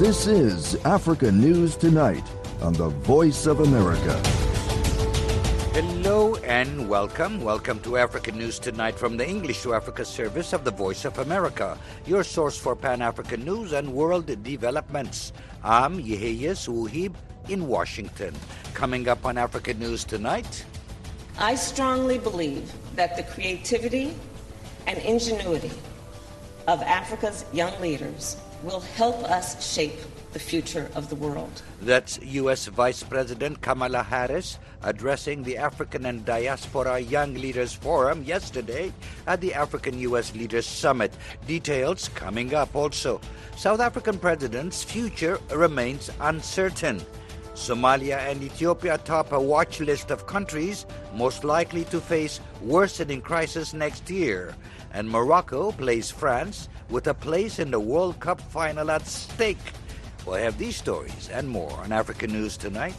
This is Africa News Tonight on the Voice of America. Hello and welcome. Welcome to African News Tonight from the English to Africa service of the Voice of America, your source for Pan African news and world developments. I'm Yehia Suhib in Washington. Coming up on African News Tonight. I strongly believe that the creativity and ingenuity of Africa's young leaders will help us shape the future of the world. That's U.S. Vice President Kamala Harris addressing the African and Diaspora Young Leaders Forum yesterday at the African U.S. Leaders Summit. Details coming up also. South African president's future remains uncertain. Somalia and Ethiopia top a watch list of countries most likely to face worsening crisis next year. And Morocco plays France with a place in the World Cup final at stake. We'll have these stories and more on African News tonight.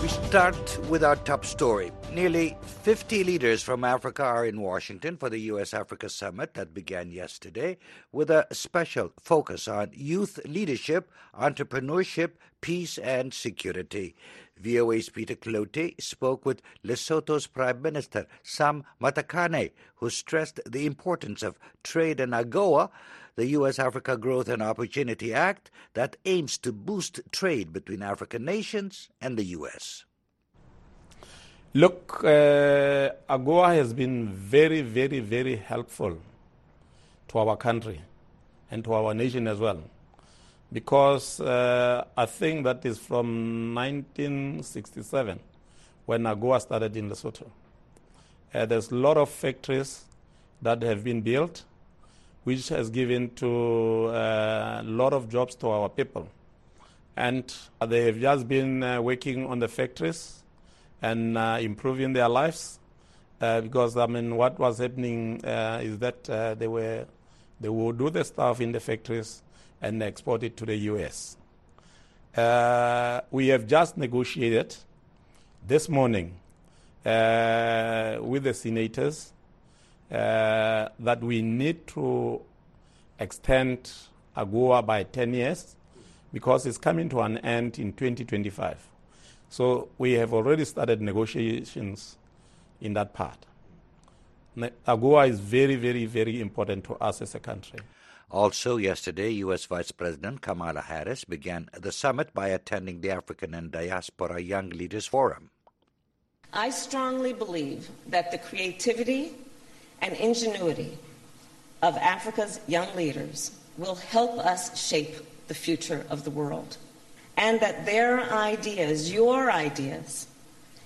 We start with our top story. Nearly 50 leaders from Africa are in Washington for the U.S. Africa Summit that began yesterday with a special focus on youth leadership, entrepreneurship, peace, and security. VOA's Peter Cloete spoke with Lesotho's Prime Minister Sam Matekane, who stressed the importance of trade and AGOA, the U.S. Africa Growth and Opportunity Act that aims to boost trade between African nations and the U.S. Look, uh, AGOA has been very, very, very helpful to our country and to our nation as well. Because uh, I think that is from 1967 when AGOA started in Lesotho. Uh, there's a lot of factories that have been built, which has given to uh, a lot of jobs to our people. And they have just been uh, working on the factories and uh, improving their lives. Uh, because I mean, what was happening uh, is that uh, they were they would do the stuff in the factories and export it to the U.S. Uh, we have just negotiated this morning uh, with the senators that we need to extend AGOA by 10 years because it's coming to an end in 2025. So we have already started negotiations in that part. AGOA is very, very, very important to us as a country. Also, yesterday, U.S. Vice President Kamala Harris began the summit by attending the African and Diaspora Young Leaders Forum. I strongly believe that the creativity and ingenuity of Africa's young leaders will help us shape the future of the world and that their ideas, your ideas,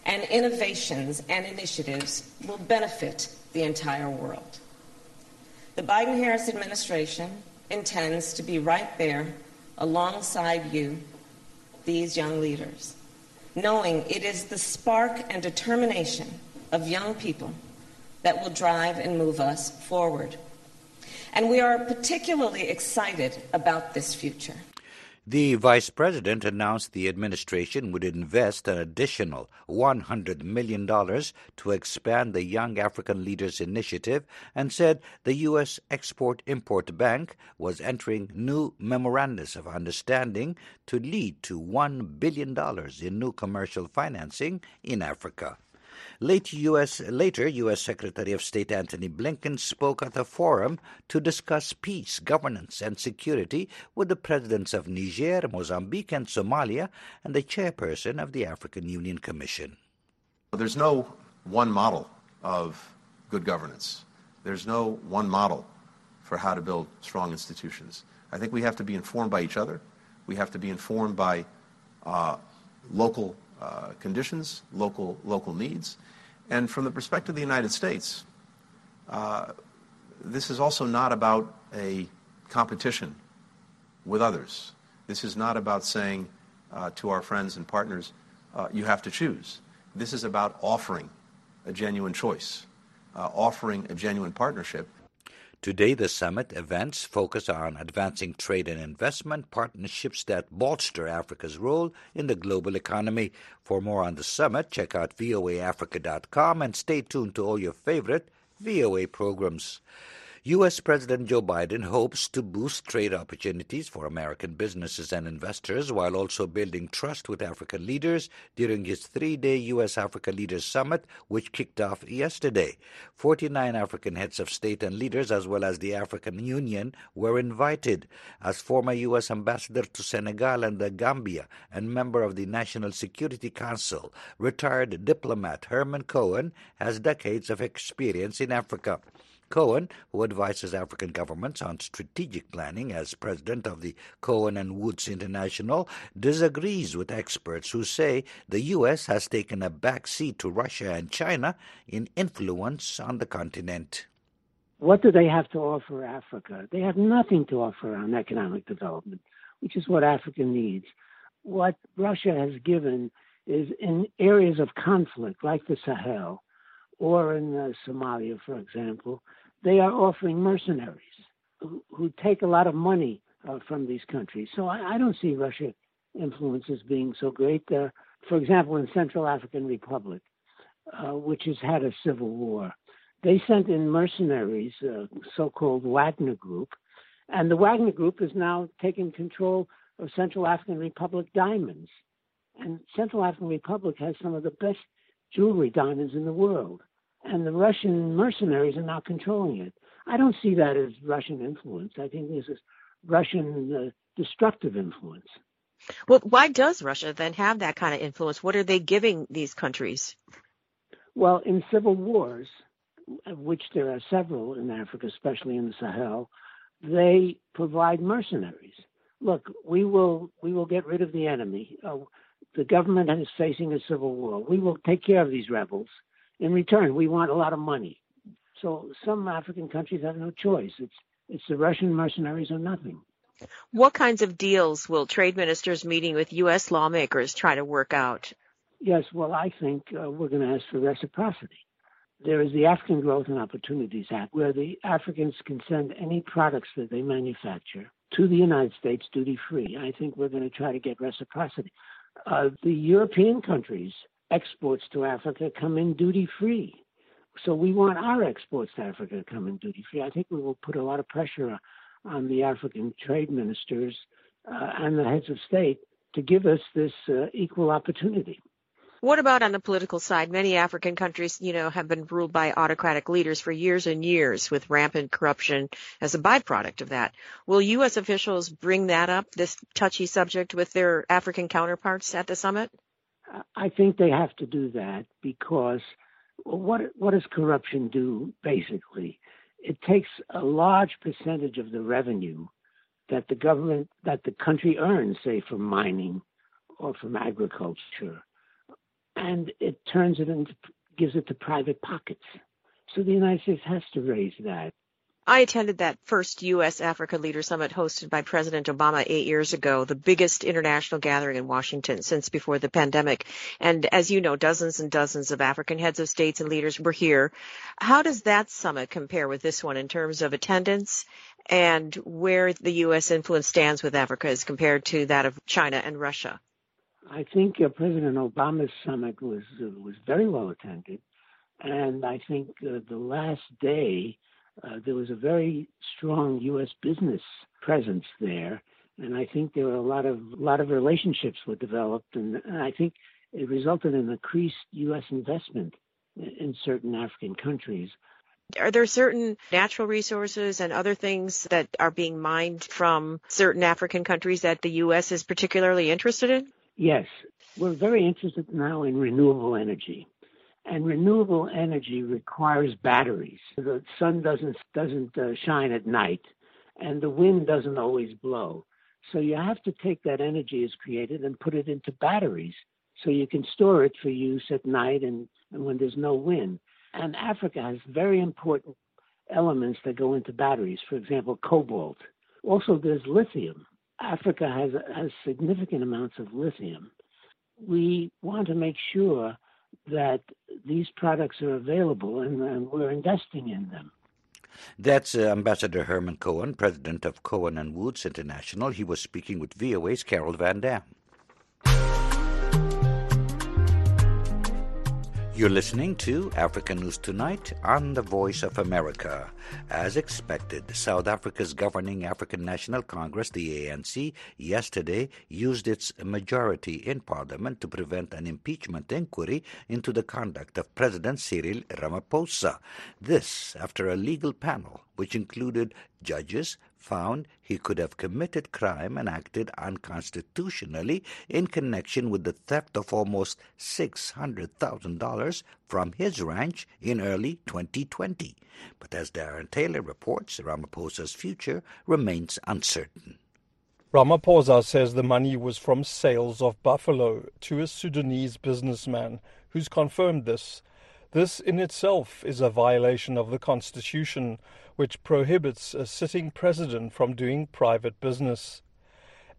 and innovations and initiatives will benefit the entire world. The Biden Harris administration intends to be right there alongside you, these young leaders, knowing it is the spark and determination of young people that will drive and move us forward. And we are particularly excited about this future. The vice president announced the administration would invest an additional $100 million to expand the Young African Leaders Initiative and said the U.S. Export Import Bank was entering new memorandums of understanding to lead to $1 billion in new commercial financing in Africa. Late US, later, U.S. Secretary of State Antony Blinken spoke at a forum to discuss peace, governance, and security with the presidents of Niger, Mozambique, and Somalia, and the chairperson of the African Union Commission. There's no one model of good governance. There's no one model for how to build strong institutions. I think we have to be informed by each other. We have to be informed by uh, local uh, conditions, local, local needs. And from the perspective of the United States, uh, this is also not about a competition with others. This is not about saying uh, to our friends and partners, uh, you have to choose. This is about offering a genuine choice, uh, offering a genuine partnership Today, the summit events focus on advancing trade and investment partnerships that bolster Africa's role in the global economy. For more on the summit, check out voaafrica.com and stay tuned to all your favorite VOA programs. U.S. President Joe Biden hopes to boost trade opportunities for American businesses and investors while also building trust with African leaders during his three day U.S. Africa Leaders Summit, which kicked off yesterday. 49 African heads of state and leaders, as well as the African Union, were invited. As former U.S. Ambassador to Senegal and the Gambia and member of the National Security Council, retired diplomat Herman Cohen has decades of experience in Africa. Cohen, who advises African governments on strategic planning as president of the Cohen and Woods International, disagrees with experts who say the U.S. has taken a back seat to Russia and China in influence on the continent. What do they have to offer Africa? They have nothing to offer on economic development, which is what Africa needs. What Russia has given is in areas of conflict like the Sahel or in uh, Somalia, for example, they are offering mercenaries who, who take a lot of money uh, from these countries. So I, I, don't see Russia influence as being so great. Uh, for example, in Central African Republic, uh, which has had a civil war, they sent in mercenaries, uh, so-called Wagner Group, and the Wagner Group is now taking control of Central African Republic diamonds. And Central African Republic has some of the best jewelry diamonds in the world and the Russian mercenaries are now controlling it. I don't see that as Russian influence. I think this is Russian uh, destructive influence. Well, why does Russia then have that kind of influence? What are they giving these countries? Well, in civil wars, of which there are several in Africa, especially in the Sahel, they provide mercenaries. Look, we will we will get rid of the enemy. Uh, the government is facing a civil war. We will take care of these rebels in return, we want a lot of money. So some African countries have no choice. It's it's the Russian mercenaries or nothing. What kinds of deals will trade ministers meeting with U.S. lawmakers try to work out? Yes, well, I think uh, we're going to ask for reciprocity. There is the African Growth and Opportunities Act, where the Africans can send any products that they manufacture to the United States duty free. I think we're going to try to get reciprocity. Uh, the European countries exports to Africa come in duty free. So we want our exports to Africa to come in duty free. I think we will put a lot of pressure on the African trade ministers uh, and the heads of state to give us this uh, equal opportunity. What about on the political side? Many African countries, you know, have been ruled by autocratic leaders for years and years with rampant corruption as a byproduct of that. Will U.S. officials bring that up, this touchy subject, with their African counterparts at the summit? I think they have to do that because what what does corruption do basically? It takes a large percentage of the revenue that the government that the country earns, say from mining or from agriculture, and it turns it into gives it to private pockets. So the United States has to raise that. I attended that first U.S. Africa Leader Summit hosted by President Obama eight years ago, the biggest international gathering in Washington since before the pandemic. And as you know, dozens and dozens of African heads of states and leaders were here. How does that summit compare with this one in terms of attendance and where the U.S. influence stands with Africa as compared to that of China and Russia? I think uh, President Obama's summit was uh, was very well attended, and I think uh, the last day uh, there was a very strong U.S. business presence there, and I think there were a lot of lot of relationships were developed, and, and I think it resulted in increased U.S. investment in certain African countries. Are there certain natural resources and other things that are being mined from certain African countries that the U.S. is particularly interested in? Yes. We're very interested now in renewable energy. And renewable energy requires batteries. The sun doesn't doesn't uh, shine at night, and the wind doesn't always blow. So you have to take that energy is created and put it into batteries, so you can store it for use at night and, and when there's no wind. And Africa has very important elements that go into batteries. For example, cobalt. Also, there's lithium. Africa has has significant amounts of lithium. We want to make sure that these products are available and, and we're investing in them. That's uh, Ambassador Herman Cohen, president of Cohen and Woods International. He was speaking with VOA's Carol Van Dam. You're listening to Africa News Tonight on the Voice of America. As expected, South Africa's governing African National Congress, the ANC, yesterday used its majority in parliament to prevent an impeachment inquiry into the conduct of President Cyril Ramaphosa. This after a legal panel, which included judges, found he could have committed crime and acted unconstitutionally in connection with the theft of almost $600,000 from his ranch in early 2020. But as Darren Taylor reports, Ramaphosa's future remains uncertain. Ramaphosa says the money was from sales of buffalo to a Sudanese businessman who's confirmed this. This in itself is a violation of the Constitution, which prohibits a sitting president from doing private business.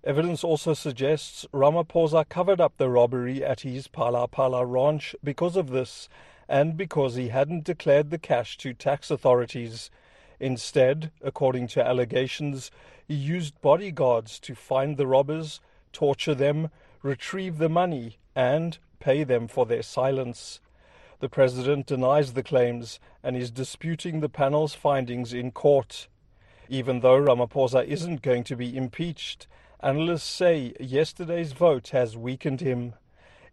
Evidence also suggests Ramaphosa covered up the robbery at his Phala Phala ranch because of this and because he hadn't declared the cash to tax authorities. Instead, according to allegations, he used bodyguards to find the robbers, torture them, retrieve the money, and pay them for their silence. The president denies the claims and is disputing the panel's findings in court. Even though Ramaphosa isn't going to be impeached, analysts say yesterday's vote has weakened him.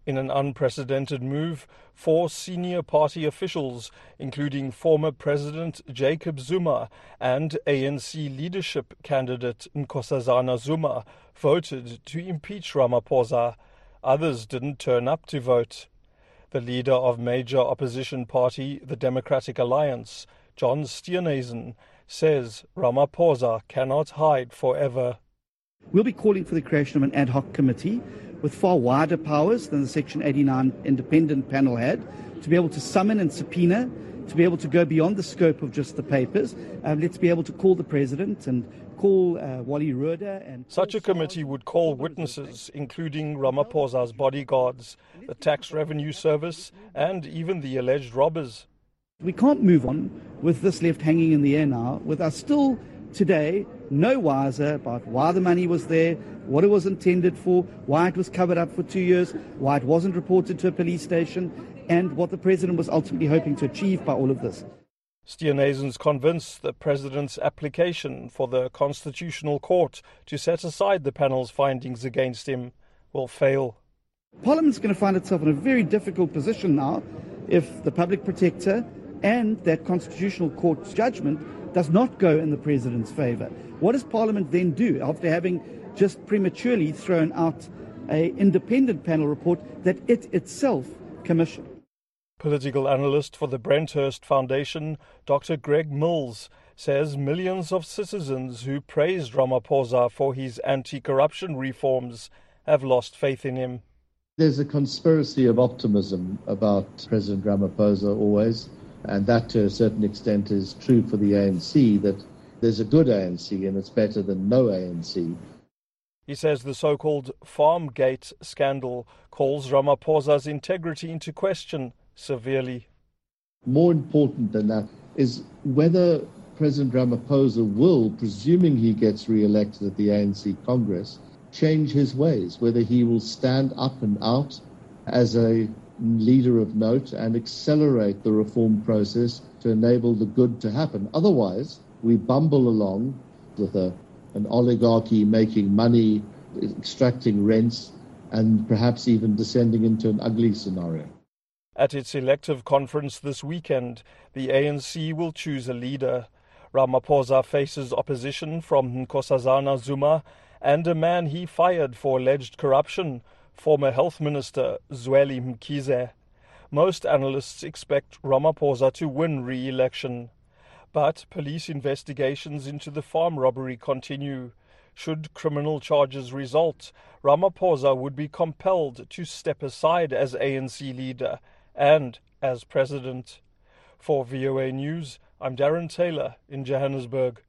In an unprecedented move, four senior party officials, including former President Jacob Zuma and ANC leadership candidate Nkosazana Zuma, voted to impeach Ramaphosa. Others didn't turn up to vote. The leader of major opposition party, the Democratic Alliance, John Steenhuisen, says Ramaphosa cannot hide forever. We'll be calling for the creation of an ad hoc committee with far wider powers than the Section 89 independent panel had to be able to summon and subpoena, to be able to go beyond the scope of just the papers. Um, let's be able to call the president and call uh, Wally Rhoode. And Such a committee would call witnesses, including Ramaphosa's bodyguards, the Tax Revenue Service, and even the alleged robbers. We can't move on with this left hanging in the air now, with us still today no wiser about why the money was there, what it was intended for, why it was covered up for two years, why it wasn't reported to a police station, and what the president was ultimately hoping to achieve by all of this. Steenhuisen's convinced the president's application for the Constitutional Court to set aside the panel's findings against him will fail. Parliament's going to find itself in a very difficult position now if the public protector and that Constitutional Court's judgment does not go in the president's favour. What does Parliament then do after having just prematurely thrown out an independent panel report that it itself commissioned? Political analyst for the Brenthurst Foundation, Dr. Greg Mills, says millions of citizens who praised Ramaphosa for his anti corruption reforms have lost faith in him. There's a conspiracy of optimism about President Ramaphosa always, and that to a certain extent is true for the ANC, that there's a good ANC and it's better than no ANC. He says the so called Farmgate scandal calls Ramaphosa's integrity into question severely. More important than that is whether President Ramaphosa will, presuming he gets re elected at the ANC Congress, change his ways, whether he will stand up and out as a leader of note and accelerate the reform process to enable the good to happen. Otherwise, we bumble along with a, an oligarchy making money, extracting rents, and perhaps even descending into an ugly scenario. At its elective conference this weekend, the ANC will choose a leader. Ramaphosa faces opposition from Nkosazana Zuma and a man he fired for alleged corruption, former Health Minister Zweli Mkhize. Most analysts expect Ramaphosa to win re election. But police investigations into the farm robbery continue. Should criminal charges result, Ramaphosa would be compelled to step aside as ANC leader and as president. For VOA News, I'm Darren Taylor in Johannesburg.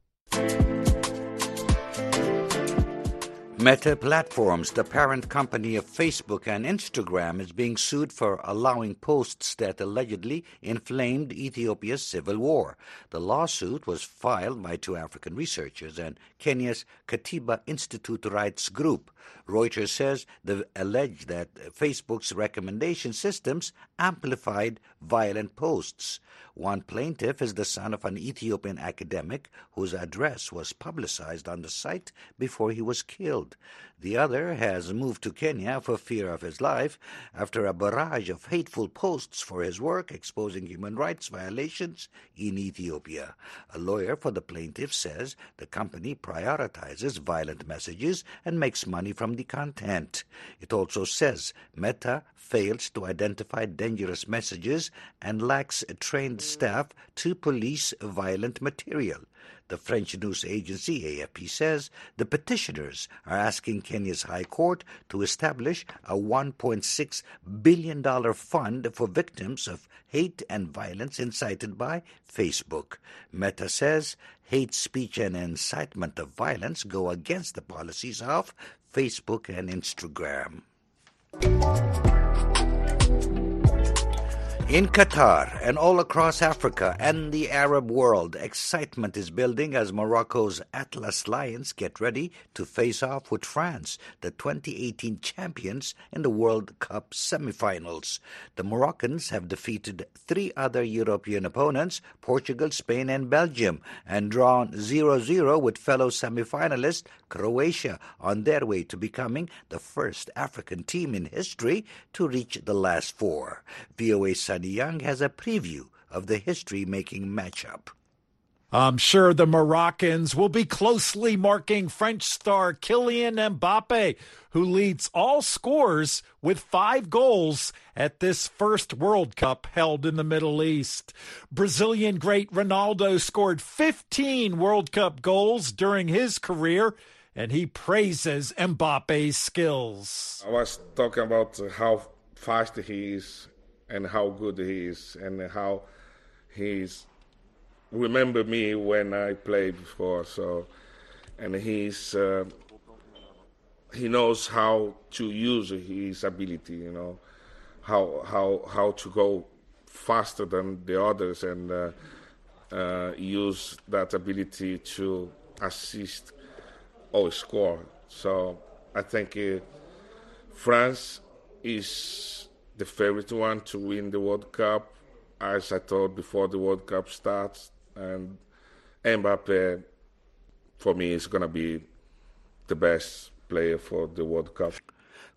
Meta Platforms, the parent company of Facebook and Instagram, is being sued for allowing posts that allegedly inflamed Ethiopia's civil war. The lawsuit was filed by two African researchers and Kenya's Katiba Institute Rights Group. Reuters says they allege that Facebook's recommendation systems amplified violent posts. One plaintiff is the son of an Ethiopian academic whose address was publicized on the site before he was killed. The other has moved to Kenya for fear of his life after a barrage of hateful posts for his work exposing human rights violations in Ethiopia. A lawyer for the plaintiff says the company prioritizes violent messages and makes money from the content. It also says Meta fails to identify dangerous messages and lacks a trained staff to police violent material. The French news agency AFP says the petitioners are asking Kenya's High Court to establish a $1.6 billion fund for victims of hate and violence incited by Facebook. Meta says hate speech and incitement of violence go against the policies of Facebook and Instagram. In Qatar and all across Africa and the Arab world, excitement is building as Morocco's Atlas Lions get ready to face off with France, the 2018 champions in the World Cup semifinals. The Moroccans have defeated three other European opponents, Portugal, Spain, and Belgium, and drawn 0-0 with fellow semifinalist Croatia on their way to becoming the first African team in history to reach the last four. VOA Sonny Young has a preview of the history making matchup. I'm sure the Moroccans will be closely marking French star Kylian Mbappe, who leads all scores with five goals at this first World Cup held in the Middle East. Brazilian great Ronaldo scored 15 World Cup goals during his career and he praises Mbappe's skills. I was talking about how fast he is and how good he is and how he's remember me when I played before. So, and he's uh, he knows how to use his ability. You know, how how how to go faster than the others and uh, uh, use that ability to assist or score. So I think uh, France is the favorite one to win the World Cup, as I thought before the World Cup starts. And Mbappe, for me, is going to be the best player for the World Cup.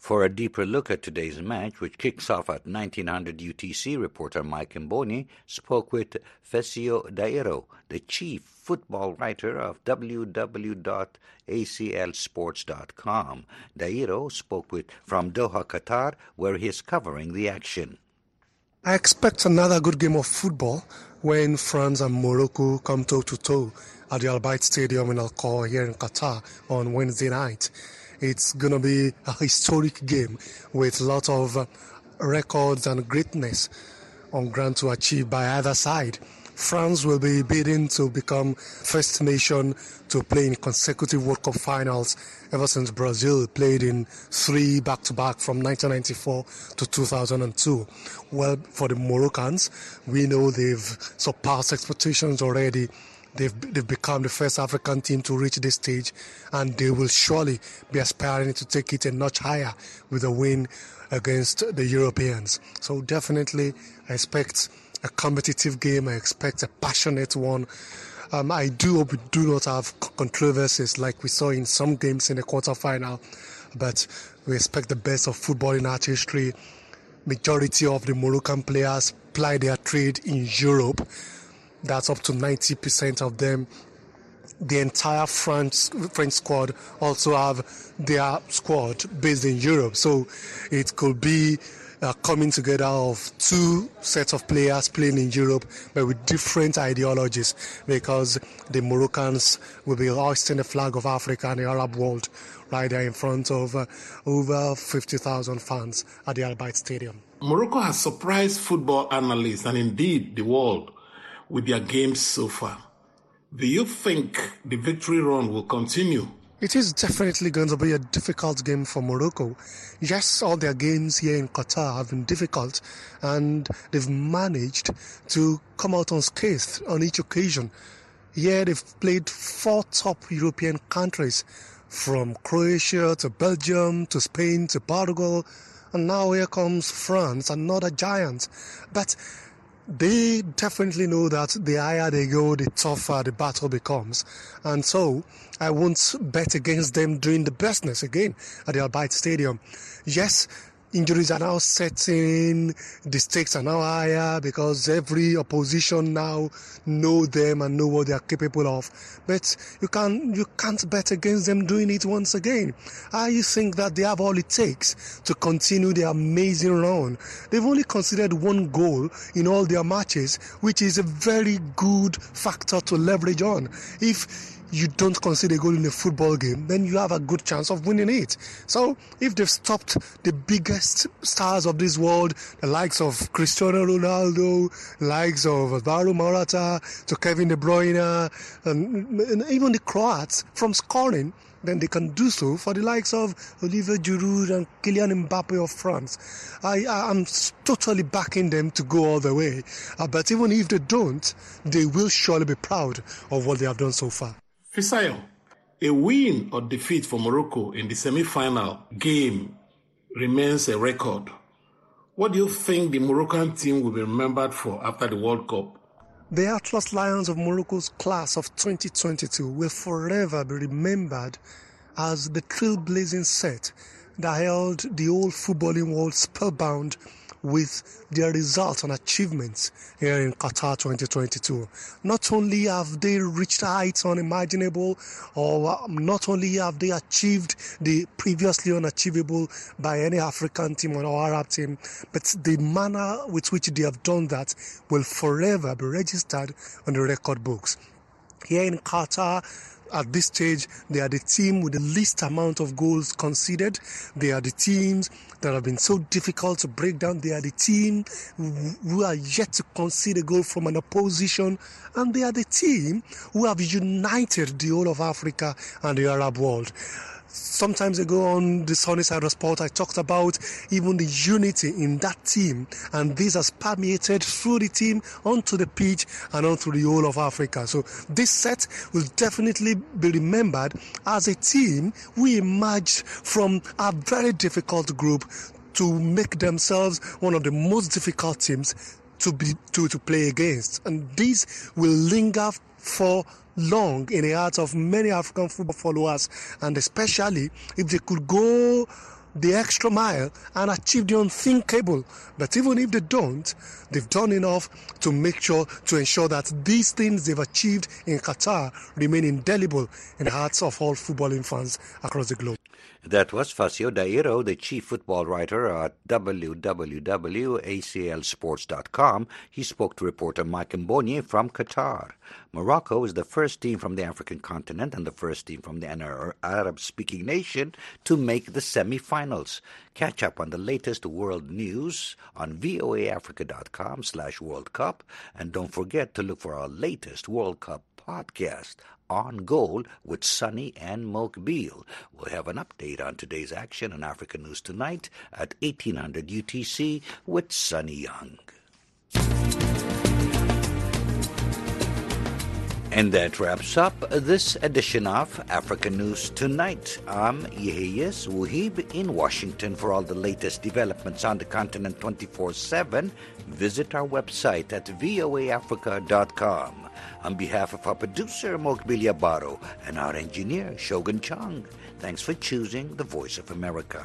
For a deeper look at today's match, which kicks off at 1900 UTC, reporter Mike Mboni spoke with Fisayo Dairo, the chief football writer of www.aclsports.com. Dairo spoke with from Doha, Qatar, where he is covering the action. I expect another good game of football when France and Morocco come toe to toe at the Al Bayt Stadium in Al Khor here in Qatar on Wednesday night. It's going to be a historic game with a lot of records and greatness on ground to achieve by either side. France will be bidding to become first nation to play in consecutive World Cup finals ever since Brazil played in three back-to-back from 1994 to 2002. Well, for the Moroccans, we know they've surpassed expectations already They've, they've become the first African team to reach this stage, and they will surely be aspiring to take it a notch higher with a win against the Europeans. So, definitely, I expect a competitive game, I expect a passionate one. Um, I do hope we do not have controversies like we saw in some games in the quarterfinal, but we expect the best of football in art history. Majority of the Moroccan players ply their trade in Europe that's up to 90% of them. The entire French, French squad also have their squad based in Europe. So it could be uh, coming together of two sets of players playing in Europe, but with different ideologies, because the Moroccans will be hoisting the flag of Africa and the Arab world right there in front of uh, over 50,000 fans at the Al Bayt Stadium. Morocco has surprised football analysts and indeed the world with their games so far. Do you think the victory run will continue It is definitely going to be a difficult game for Morocco. Yes, all their games here in Qatar have been difficult and they've managed to come out unscathed on each occasion. Here they've played four top European countries from Croatia to Belgium to Spain to Portugal and now here comes France, another giant. But they definitely know that the higher they go, the tougher the battle becomes. And so I won't bet against them doing the business again at the Al Bayt Stadium. Yes, injuries are now setting, the stakes are now higher because every opposition now know them and know what they are capable of. But you can you can't bet against them doing it once again. I think that they have all it takes to continue their amazing run. They've only considered one goal in all their matches, which is a very good factor to leverage on. If you don't concede a goal in a football game, then you have a good chance of winning it. So if they've stopped the biggest stars of this world, the likes of Cristiano Ronaldo, likes of Alvaro Morata, to Kevin De Bruyne, and, and even the Croats from scoring, then they can do so for the likes of Olivier Giroud and Kylian Mbappe of France. I, am totally backing them to go all the way. Uh, but even if they don't, they will surely be proud of what they have done so far. Fisayo, a win or defeat for Morocco in the semi-final game remains a record. What do you think the Moroccan team will be remembered for after the World Cup? The Atlas Lions of Morocco's class of 2022 will forever be remembered as the trailblazing set that held the old footballing world spellbound with their results and achievements here in Qatar 2022. Not only have they reached heights unimaginable, or not only have they achieved the previously unachievable by any African team or Arab team, but the manner with which they have done that will forever be registered on the record books. Here in Qatar, at this stage, they are the team with the least amount of goals conceded. They are the teams that have been so difficult to break down. They are the team who are yet to concede a goal from an opposition. And they are the team who have united the whole of Africa and the Arab world sometimes ago on the Sonny Side of Sport, I talked about even the unity in that team, and this has permeated through the team onto the pitch and onto the whole of Africa. So this set will definitely be remembered as a team we emerged from a very difficult group to make themselves one of the most difficult teams to be to, to play against, and these will linger for long in the hearts of many African football followers, and especially if they could go the extra mile and achieve the unthinkable. But even if they don't, they've done enough to make sure to ensure that these things they've achieved in Qatar remain indelible in the hearts of all footballing fans across the globe. That was Fisayo Dairo, the chief football writer at www.aclsports.com. He spoke to reporter Mike Mbonye from Qatar. Morocco is the first team from the African continent and the first team from the Arab-speaking nation to make the semi-finals. Catch up on the latest world news on voaafrica.com slash World Cup. And don't forget to look for our latest World Cup podcast on goal with Sonny and Mokbeel. We'll have an update on today's action on African News Tonight at 1800 UTC with Sonny Young. And that wraps up this edition of African News Tonight. I'm Yehiyes Wuhib in Washington for all the latest developments on the continent 24 7. Visit our website at voaafrica.com. On behalf of our producer, Mokbilia Baro, and our engineer, Shogun Chung, thanks for choosing the Voice of America.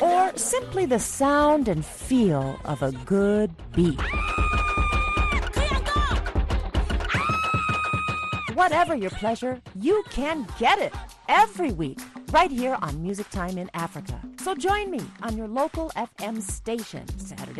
Or simply the sound and feel of a good beat. Whatever your pleasure, you can get it every week right here on Music Time in Africa. So join me on your local FM station Saturday